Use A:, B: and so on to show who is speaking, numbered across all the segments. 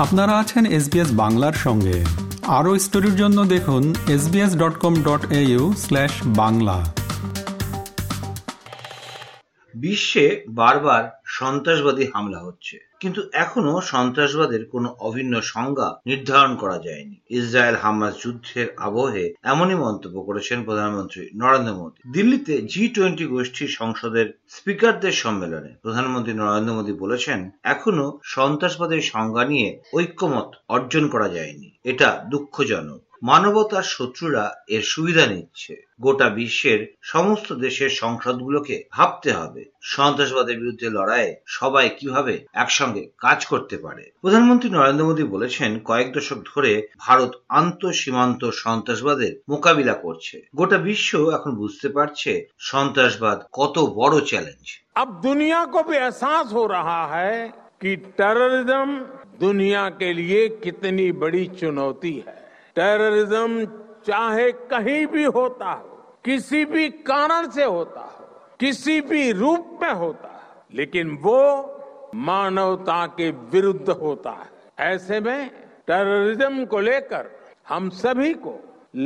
A: আপনারা আছেন এসবিএস বাংলার সঙ্গে। আরও স্টোরির জন্য দেখুন SBS dot com dot slash Bangla.
B: বিশ্বে বারবার সন্ত্রাসবাদী হামলা হচ্ছে। কিন্তু এখনও সন্ত্রাসবাদের কোনো অভিন্ন সংজ্ঞা নির্ধারণ করা যায়নি। ইসরায়েল হামাস যুদ্ধের আবহে এমনই মন্তব্য করেছেন প্রধানমন্ত্রী নরেন্দ্র মোদী। দিল্লিতে জি টোয়েন্টি গোষ্ঠীর সংসদের স্পিকারদের সম্মেলনে প্রধানমন্ত্রী নরেন্দ্র মোদী বলেছেন, এখনও সন্ত্রাসবাদের সংজ্ঞা নিয়ে ঐক্যমত অর্জন করা যায়নি। এটা দুঃখজনক। মানবতার শত্রুরা এর সুবিধা নিচ্ছে গোটা বিশ্বের সমস্ত দেশের সংসদগুলোকে ভাবতে হবে সন্ত্রাসবাদের বিরুদ্ধে লড়াইয়ে সবাই কিভাবে একসঙ্গে কাজ করতে পারে প্রধানমন্ত্রী নরেন্দ্র মোদী বলেছেন কয়েক দশক ধরে ভারত আন্ত সীমান্ত সন্ত্রাসবাদের মোকাবিলা করছে গোটা বিশ্ব এখন বুঝতে পারছে সন্ত্রাসবাদ কত বড় চ্যালেঞ্জ
C: अब दुनिया को भी एहसास हो रहा है कि टेररिज्म दुनिया के लिए कितनी बड़ी चुनौती है टेररिज्म चाहे कहीं भी होता हो किसी भी कारण से होता हो किसी भी रूप में होता है लेकिन वो मानवता के विरुद्ध होता है ऐसे में टेररिज्म को लेकर हम सभी को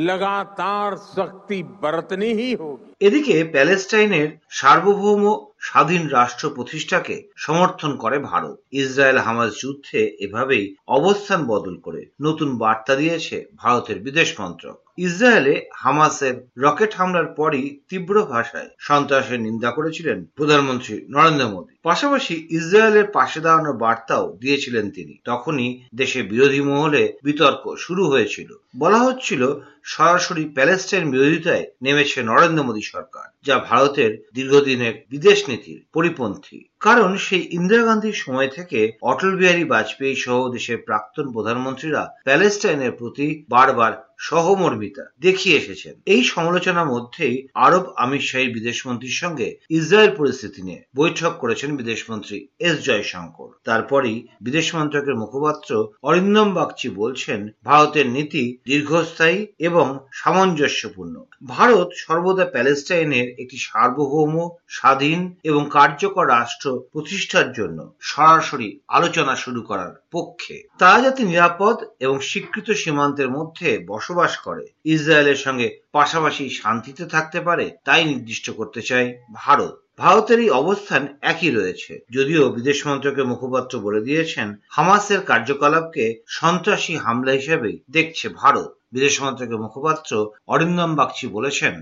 C: लगातार सख्ती बरतनी ही होगी
B: এদিকে প্যালেস্টাইনের সার্বভৌম স্বাধীন রাষ্ট্র প্রতিষ্ঠাকে সমর্থন করে ভারত। ইসরায়েল হামাস যুদ্ধে এভাবেই অবস্থান বদল করে নতুন বার্তা দিয়েছে ভারতের বিদেশ মন্ত্রক। ইসরায়েলে হামাসের রকেট হামলার পরই তীব্র ভাষায় সন্ত্রাসের নিন্দা করেছিলেন প্রধানমন্ত্রী নরেন্দ্র মোদী। পাশাপাশি ইসরায়েলের পাশে দাঁড়ানোর বার্তাও দিয়েছিলেন তিনি। তখনই দেশে বিরোধী মহলে বিতর্ক শুরু হয়েছিল। বলা হচ্ছিল, সরাসরি প্যালেস্টাইন বিরোধিতায় নেমেছে নরেন্দ্র মোদী সরকার, যা ভারতের দীর্ঘদিনের বিদেশ নীতির পরিপন্থী। কারণ সেই ইন্দিরা গান্ধীর সময় থেকে অটল বিহারী বাজপেয়ী সহ দেশের প্রাক্তন প্রধানমন্ত্রীরা প্যালেস্টাইনের প্রতি বারবার সহমর্মিতা দেখিয়ে এসেছেন। এই সমালোচনার মধ্যেই আরব আমির শাহী বিদেশমন্ত্রীর সঙ্গে ইসরায়েল পরিস্থিতি নিয়ে বৈঠক করেছেন বিদেশমন্ত্রী এস জয়শঙ্কর। তারপরই বিদেশ মন্ত্রকের মুখপাত্র অরিন্দম বাগচি বলছেন, ভারতের নীতি দীর্ঘস্থায়ী এবং সামঞ্জস্যপূর্ণ। ভারত সর্বদা প্যালেস্টাইনের একটি সার্বভৌম, স্বাধীন এবং কার্যকর রাষ্ট্র প্রতিষ্ঠার জন্য সরাসরি আলোচনা শুরু করার পক্ষে। তারা যাতে নিরাপদ এবং স্বীকৃত সীমান্তের মধ্যে বসবাস করে ইসরায়েলের সঙ্গে পাশাপাশি শান্তিতে থাকতে পারে তাই নির্দিষ্ট করতে চায় ভারত। ভারতের এই অবস্থান একই রয়েছে। যদিও বিদেশ মন্ত্রকের মুখপাত্র বলে দিয়েছেন হামাসের কার্যকলাপকে সন্ত্রাসী হামলা হিসেবে দেখছে ভারত। বিদেশ মন্ত্রকের মুখপাত্র অরিন্দম বাগচি বলেছেন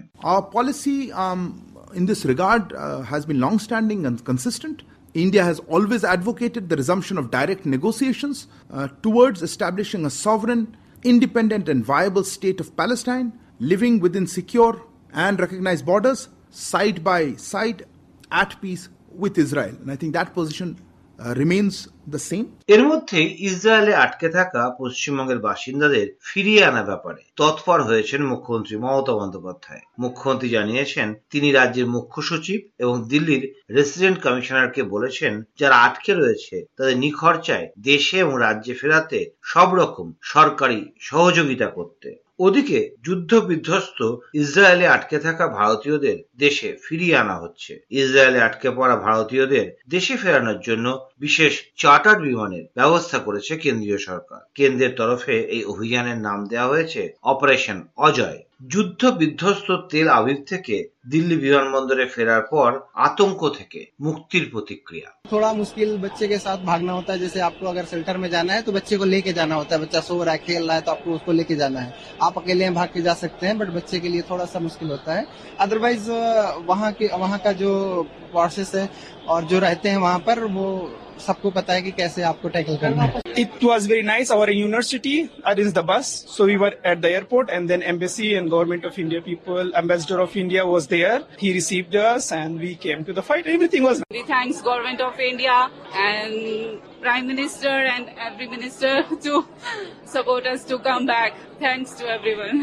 D: policy in this regard uh, has been long standing and. India has always advocated the resumption of direct negotiations uh, towards establishing a sovereign, independent, and viable state of Palestine, living within secure and recognized borders, side by side, at peace with Israel. And I think that position remains the same.
B: এর মধ্যে ইসরায়েলে আটকে থাকা পশ্চিমবঙ্গের বাসিন্দাদের ফিরিয়ে আনা ব্যাপারে তৎপর হয়েছেন মুখ্যমন্ত্রী মমতা বন্দ্যোপাধ্যায় মুখ্যমন্ত্রী জানিয়েছেন, তিনি রাজ্যের মুখ্য সচিব এবং দিল্লির রেসিডেন্ট কমিশনারকে বলেছেন, যারা আটকে রয়েছে, তাদের নিখরচায় দেশে এবং রাজ্যে ফেরাতে সব রকম সরকারি সহযোগিতা করতে ওদিকে যুদ্ধ বিধ্বস্ত ইসরায়েলে আটকে থাকা ভারতীয়দের দেশে ফিরিয়ে আনা হচ্ছে। ইসরায়েলে আটকে পড়া ভারতীয়দের দেশে ফেরানোর জন্য বিশেষ চার্টার বিমানের ব্যবস্থা করেছে কেন্দ্রীয় সরকার। কেন্দ্রের তরফে এই অভিযানের নাম দেওয়া হয়েছে অপারেশন অজয়। যুদ্ধ বিধ্বস্ত তেল আবিব থেকে দিল্লি বিমানবন্দরে ফেরার পর আতঙ্ক থেকে মুক্তির প্রতিক্রিয়া
E: थोड़ा मुश्किल बच्चे के साथ भागना होता है जैसे आपको अगर शेल्टर में जाना है तो बच्चे को लेके जाना होता है बच्चा सो रहा है खेल रहा है तो आपको उसको लेके जाना है आप अकेले भाग के जा सकते हैं बट बच्चे के लिए थोड़ा सा मुश्किल होता है अदरवाइज वहाँ के वहाँ का जो प्रोसेस है और जो रहते हैं वहाँ पर वो सबको पता है कि कैसे आपको टैकल करना है
F: It was very nice. Our university arranged the bus. So we were at the airport and then embassy and government of India people, ambassador of India was there. He received us and we came to the fight. Everything was
G: We thanks government of India and Prime Minister and every minister to support us to come back. Thanks to everyone.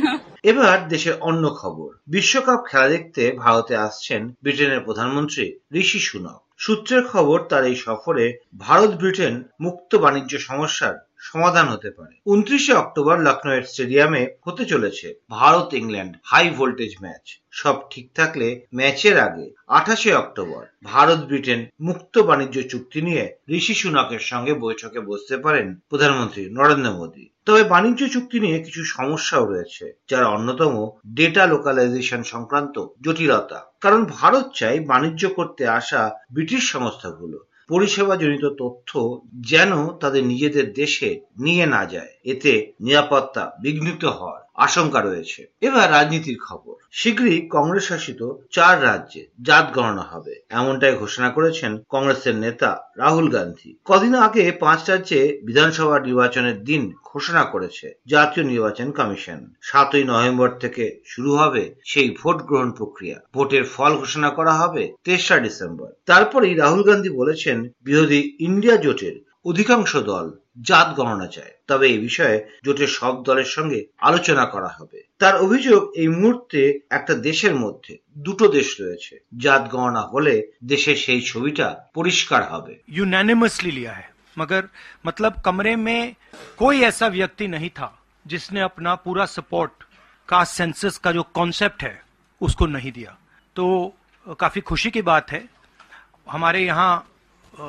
B: এবার দেশের অন্য খবর বিশ্বকাপ খেলা দেখতে ভারতে আসছেন ব্রিটেনের প্রধানমন্ত্রী ঋষি সুনক সূত্রের খবর তার এই সফরে ভারত ব্রিটেন মুক্ত বাণিজ্য সমস্যার সমাধান হতে পারে। উনত্রিশে অক্টোবর লখনৌয়ের স্টেডিয়ামে হতে চলেছে Bharat England high voltage match সব ঠিক থাকলে ম্যাচের আগে আঠাশে অক্টোবর ভারত ব্রিটেন মুক্ত বাণিজ্য চুক্তি নিয়ে ঋষি সুনাকের সঙ্গে বৈঠকে বসতে পারেন প্রধানমন্ত্রী নরেন্দ্র মোদী। তবে বাণিজ্য চুক্তি নিয়ে কিছু সমস্যাও রয়েছে, যার অন্যতম ডেটা লোকালাইজেশন সংক্রান্ত জটিলতা। কারণ ভারত চাই বাণিজ্য করতে আসা ব্রিটিশ সংস্থাগুলো। পরিষেবাজনিত তথ্য যেন তাদের নিজেদের দেশে নিয়ে না যায়। এতে নিরাপত্তা বিঘ্নিত হওয়ার আশঙ্কা রয়েছে। এবার রাজনীতির খবর। শীঘ্রই কংগ্রেস শাসিত চার রাজ্যে জাত গণনা হবে, এমনটাই ঘোষণা করেছেন কংগ্রেসের নেতা রাহুল গান্ধী। কদিন আগে পাঁচ রাজ্যে বিধানসভা নির্বাচনের দিন ঘোষণা করেছে জাতীয় নির্বাচন কমিশন। সাতই নভেম্বর থেকে শুরু হবে সেই ভোট গ্রহণ প্রক্রিয়া। ভোটের ফল ঘোষণা করা হবে তেসরা ডিসেম্বর। তারপরেই রাহুল গান্ধী বলেছেন, বিরোধী ইন্ডিয়া জোটের অধিকাংশ দল জাত গণনা চায় তবে এই বিষয়ে জোটের সব দলের সঙ্গে আলোচনা করা হবে তার অভিযোগ এই মুহূর্তে একটা দেশের মধ্যে দুটো দেশ রয়েছে জাত গণনা হলে দেশের সেই ছবিটা পরিষ্কার হবে
H: यूनानिमसली लिया है मगर मतलब कमरे में कोई ऐसा व्यक्ति नहीं था जिसने अपना पूरा सपोर्ट कास्ट सेंसस का जो कॉन्सेप्ट है उसको नहीं दिया तो काफी खुशी की बात है हमारे यहाँ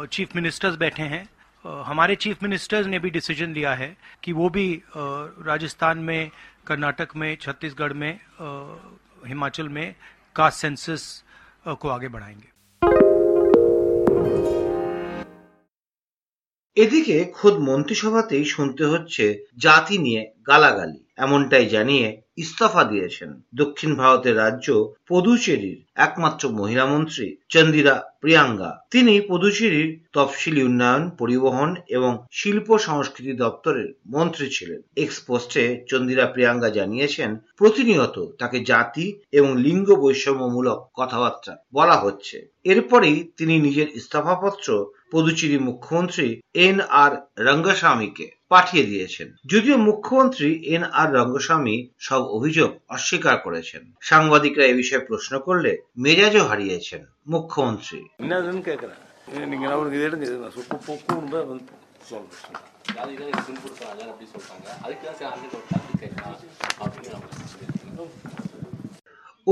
H: चीफ मिनिस्टर्स बैठे हैं हमारे चीफ मिनिस्टर्स ने भी डिसीजन लिया है कि वो भी राजस्थान में कर्नाटक में छत्तीसगढ़ में हिमाचल में कास्ट सेंसस को आगे बढ़ाएंगे
B: এদিকে খোদ মন্ত্রিসভাতেই শুনতে হচ্ছে জাতি নিয়ে গালাগালি এমনটাই জানিয়ে ইস্তফা দিয়েছেন। দক্ষিণ ভারতের রাজ্য পদুচেরির একমাত্র মহিলা মন্ত্রী চন্দিরা প্রিয়াঙ্গা। তিনি পদুচেরির তফসিলি উন্নয়ন, পরিবহন এবং শিল্প সংস্কৃতি দপ্তরের মন্ত্রী ছিলেন। এক্স পোস্টে চন্দিরা প্রিয়াঙ্গা জানিয়েছেন, প্রতিনিয়ত তাকে জাতি এবং লিঙ্গ বৈষম্যমূলক কথাবার্তা বলা হচ্ছে। এরপরেই তিনি নিজের ইস্তফাপত্র পদুচেরি মুখ্যমন্ত্রী এন আর রঙ্গস্বামীকে পাঠিয়ে দিয়েছেন। যদিও মুখ্যমন্ত্রী এন আর রঙ্গস্বামী সব অভিযোগ অস্বীকার করেছেন। সাংবাদিকরা এ বিষয়ে প্রশ্ন করলে মেজাজও হারিয়েছেন মুখ্যমন্ত্রী।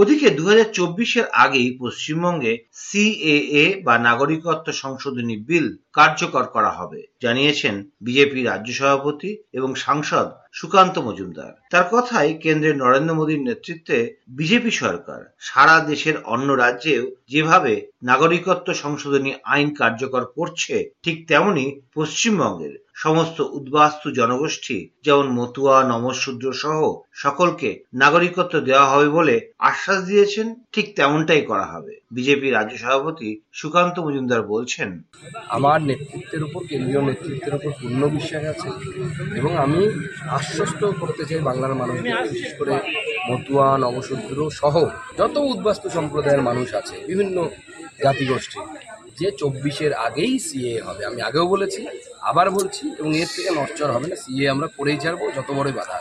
B: ওদিকে দু চব্বিশের আগেই পশ্চিমবঙ্গে সিএএ বা নাগরিকত্ব সংশোধনী বিল কার্যকর করা হবে, জানিয়েছেন বিজেপি রাজ্য সভাপতি এবং সাংসদ সুকান্ত মজুমদার। তার কথাই কেন্দ্রের নরেন্দ্র মোদীর নেতৃত্বে বিজেপি সরকার। সারা দেশের অন্য রাজ্যেও যেভাবে নাগরিকত্ব সংশোধনী আইন কার্যকর করছে, ঠিক তেমনি পশ্চিমবঙ্গের। সমস্ত উদ্বাস্তু জনগোষ্ঠী, যেমন মতুয়া, নমশূদ্র সহ সকলকে নাগরিকত্ব দেওয়া হবে বলে আশ্বাস দিয়েছেন, ঠিক তেমনটাই করা হবে। বিজেপি রাজ্য সভাপতি সুকান্ত মজুমদার বলছেন,
I: আমার নেতৃত্বের উপর, কেন্দ্রীয় নেতৃত্বের উপর পূর্ণ বিশ্বাস আছে এবং আমি আশ্বস্ত করতে চাই বাংলার মানুষকে বিশেষ করে মতুয়া নবশূদ্র সহ যত উদ্বাস্তু সম্প্রদায়ের মানুষ আছে, বিভিন্ন জাতিগোষ্ঠী। যে চব্বিশের আগেই সিএ হবে। আমি আগেও বলেছি, আবার বলছি এবং এর থেকে নশ্চর হবে না। সিএ আমরা করেই ছাড়বো, যত বড় বাধা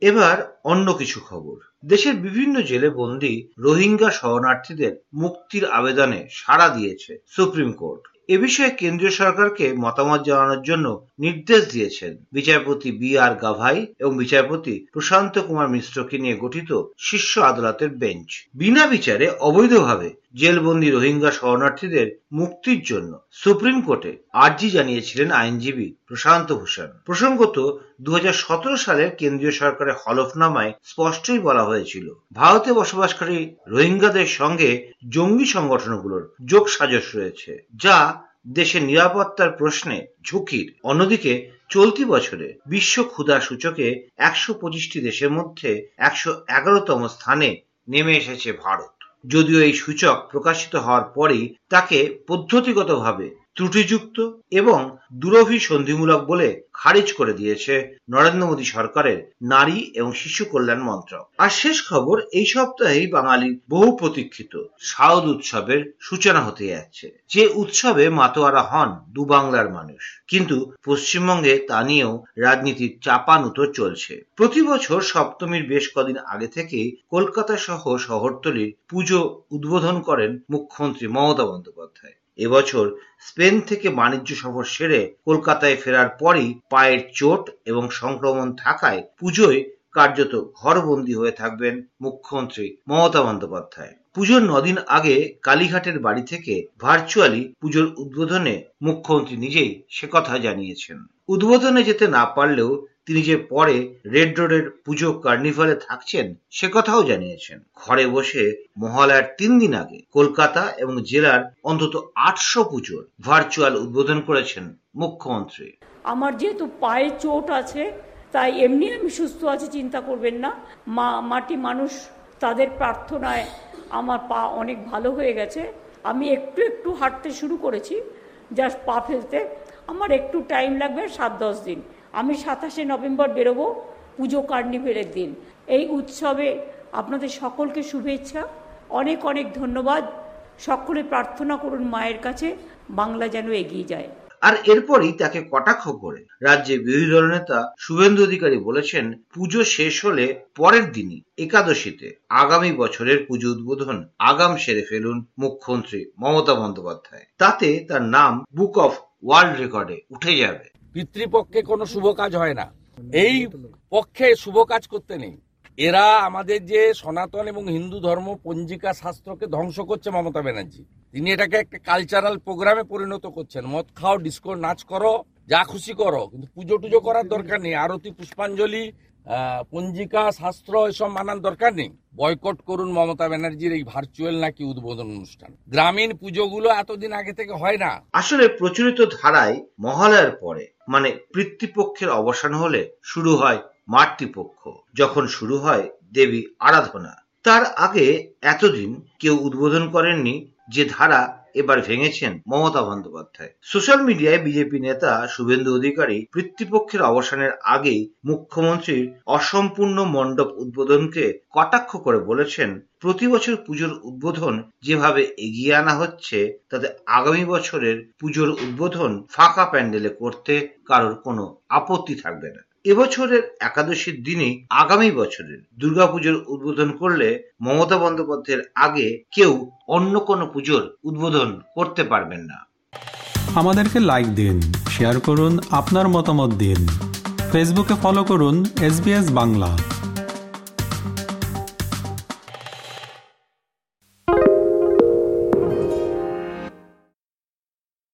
B: এবার অন্য কিছু খবর। দেশের বিভিন্ন জেলে বন্দী রোহিঙ্গা শরণার্থীদের মুক্তির আবেদনে সাড়া দিয়েছে সুপ্রিম কোর্ট। এ বিষয়ে কেন্দ্রীয় সরকারকে মতামত জানানোর জন্য নির্দেশ দিয়েছেন বিচারপতি বি আর গাভাই এবং বিচারপতি প্রশান্ত কুমার মিশ্রকে নিয়ে গঠিত শীর্ষ আদালতের বেঞ্চ। বিনা বিচারে অবৈধভাবে জেলবন্দি রোহিঙ্গা শরণার্থীদের মুক্তির জন্য সুপ্রিম কোর্টে আর্জি জানিয়েছিলেন আইনজীবী প্রশান্ত ভূষণ। প্রসঙ্গত দু সালের কেন্দ্রীয় সরকারের হলফনামায় স্পষ্টই বলা হয়েছিল, ভারতে বসবাসকারী রোহিঙ্গাদের সঙ্গে জঙ্গি সংগঠনগুলোর যোগ সাজস রয়েছে, যা দেশের নিরাপত্তার প্রশ্নে ঝুঁকির। অন্যদিকে, চলতি বছরে বিশ্ব ক্ষুধা সূচকে একশো পঁচিশটি দেশের মধ্যে একশো এগারোতম স্থানে নেমে এসেছে ভারত। যদিও এই সূচক প্রকাশিত হওয়ার পরেই তাকে পদ্ধতিগতভাবে ত্রুটিযুক্ত এবং দুরভিসন্ধিমূলক বলে খারিজ করে দিয়েছে নরেন্দ্র মোদী সরকারের নারী এবং শিশু কল্যাণ মন্ত্রক। আর শেষ খবর, এই সপ্তাহেই বাঙালির বহু প্রতীক্ষিত শারদ উৎসবের সূচনা হতে যাচ্ছে, যে উৎসবে মাতোয়ারা হন দু বাংলার মানুষ। কিন্তু পশ্চিমবঙ্গে তা নিয়েও রাজনীতির চাপানুতো চলছে। প্রতি বছর সপ্তমীর বেশ কদিন আগে থেকে কলকাতা সহ শহরতলির পুজো উদ্বোধন করেন মুখ্যমন্ত্রী মমতা বন্দ্যোপাধ্যায়। এবছর স্পেন থেকে বাণিজ্য সফর সেরে কলকাতায় ফেরার পরই পায়ের চোট এবং সংক্রমণ থাকায় পুজোয় কার্যত ঘরবন্দী হয়ে থাকবেন মুখ্যমন্ত্রী মমতা বন্দ্যোপাধ্যায়। পুজোর নদিন আগে কালীঘাটের বাড়ি থেকে ভার্চুয়ালি পুজোর উদ্বোধনে মুখ্যমন্ত্রী নিজেই সে কথা জানিয়েছেন। উদ্বোধনে যেতে না পারলেও তিনি যে পরে রেড রোডের পুজো কার্নিভালে থাকছেন, সে কথাও জানিয়েছেন। ঘরে বসে মহালয়ার তিন দিন আগে কলকাতা এবং জেলার অন্তত আটশো পুজোর ভার্চুয়াল উদ্বোধন করেছেন মুখ্যমন্ত্রী।
J: আমার যেহেতু পায়ে চোট আছে, তাই এমনি আমি সুস্থ আছি, চিন্তা করবেন না। মা, মাটি মানুষ, তাদের প্রার্থনায় আমার পা অনেক ভালো হয়ে গেছে। আমি একটু একটু হাঁটতে শুরু করেছি জাস্ট পা ফেলতে। আমার একটু টাইম লাগবে সাত দশ দিন। আমি সাতাশে নভেম্বর বেরোবো পুজো কার্নিভেলের দিন। এই উৎসবে আপনাদের সকলকে শুভেচ্ছা, অনেক অনেক ধন্যবাদ। সকলে প্রার্থনা করুন মায়ের কাছে, বাংলা যেন এগিয়ে যায়।
B: আর এরপরই তাকে কটাক্ষ করে রাজ্যে বিরোধী দলনেতা শুভেন্দু অধিকারী বলেছেন, পুজো শেষ হলে পরের দিনই, একাদশীতে, আগামী বছরের পুজো উদ্বোধন। আগাম সেরে ফেলুন মুখ্যমন্ত্রী মমতা বন্দ্যোপাধ্যায়। তাতে তার নাম বুক অফ ওয়ার্ল্ড রেকর্ডে উঠে যাবে।
K: পিতৃপক্ষে কোনো শুভ কাজ হয় না। এই পক্ষে শুভ কাজ করতে নেই। এরা আমাদের যে সনাতন এবং হিন্দু ধর্ম পঞ্জিকা শাস্ত্রকে ধ্বংস করছে মমতা ব্যানার্জি। তিনি এটাকে একটা কালচারাল প্রোগ্রামে পরিণত করছেন। মদ খাও ডিসকো নাচ করো, যা খুশি করো। কিন্তু পুজো টুজো করার দরকার নেই। আরতি, পুষ্পাঞ্জলি পঞ্জিকা, শাস্ত্র, এসব মানার দরকার নেই। বয়কট করুন মমতা ব্যানার্জির এই ভার্চুয়াল নাকি উদ্বোধন অনুষ্ঠান। গ্রামীণ পুজোগুলো এতদিন আগে থেকে হয় না।
B: আসলে প্রচলিত ধারায় মহালয়ার পরে মানে পিতৃপক্ষের অবসান হলে শুরু হয় মাতৃপক্ষ। যখন শুরু হয় দেবী আরাধনা। তার আগে এতদিন কেউ উদ্বোধন করেননি যে ধারা এবার ভেঙেছেন মমতা বন্দ্যোপাধ্যায়। সোশ্যাল মিডিয়ায় বিজেপি নেতা শুভেন্দু অধিকারী পিতৃপক্ষের অবসানের আগেই মুখ্যমন্ত্রীর অসম্পূর্ণ মণ্ডপ উদ্বোধনকে কটাক্ষ করে বলেছেন প্রতি বছর পুজোর উদ্বোধন যেভাবে এগিয়ে আনা হচ্ছে, তাতে আগামী বছরের পুজোর উদ্বোধন ফাঁকা প্যান্ডেলে করতে কারোর কোনো আপত্তি থাকবে না। এবছরের একাদশীর দিনে আগামী বছরের দুর্গাপুজোর উদ্বোধন করলে মমতা বন্দ্যোপাধ্যায়ের আগে কেউ অন্য কোনো পুজোর উদ্বোধন করতে পারবেন না।
A: আমাদেরকে লাইক দিন শেয়ার করুন, আপনার মতামত দিন। ফেসবুকে ফলো করুন এস বাংলা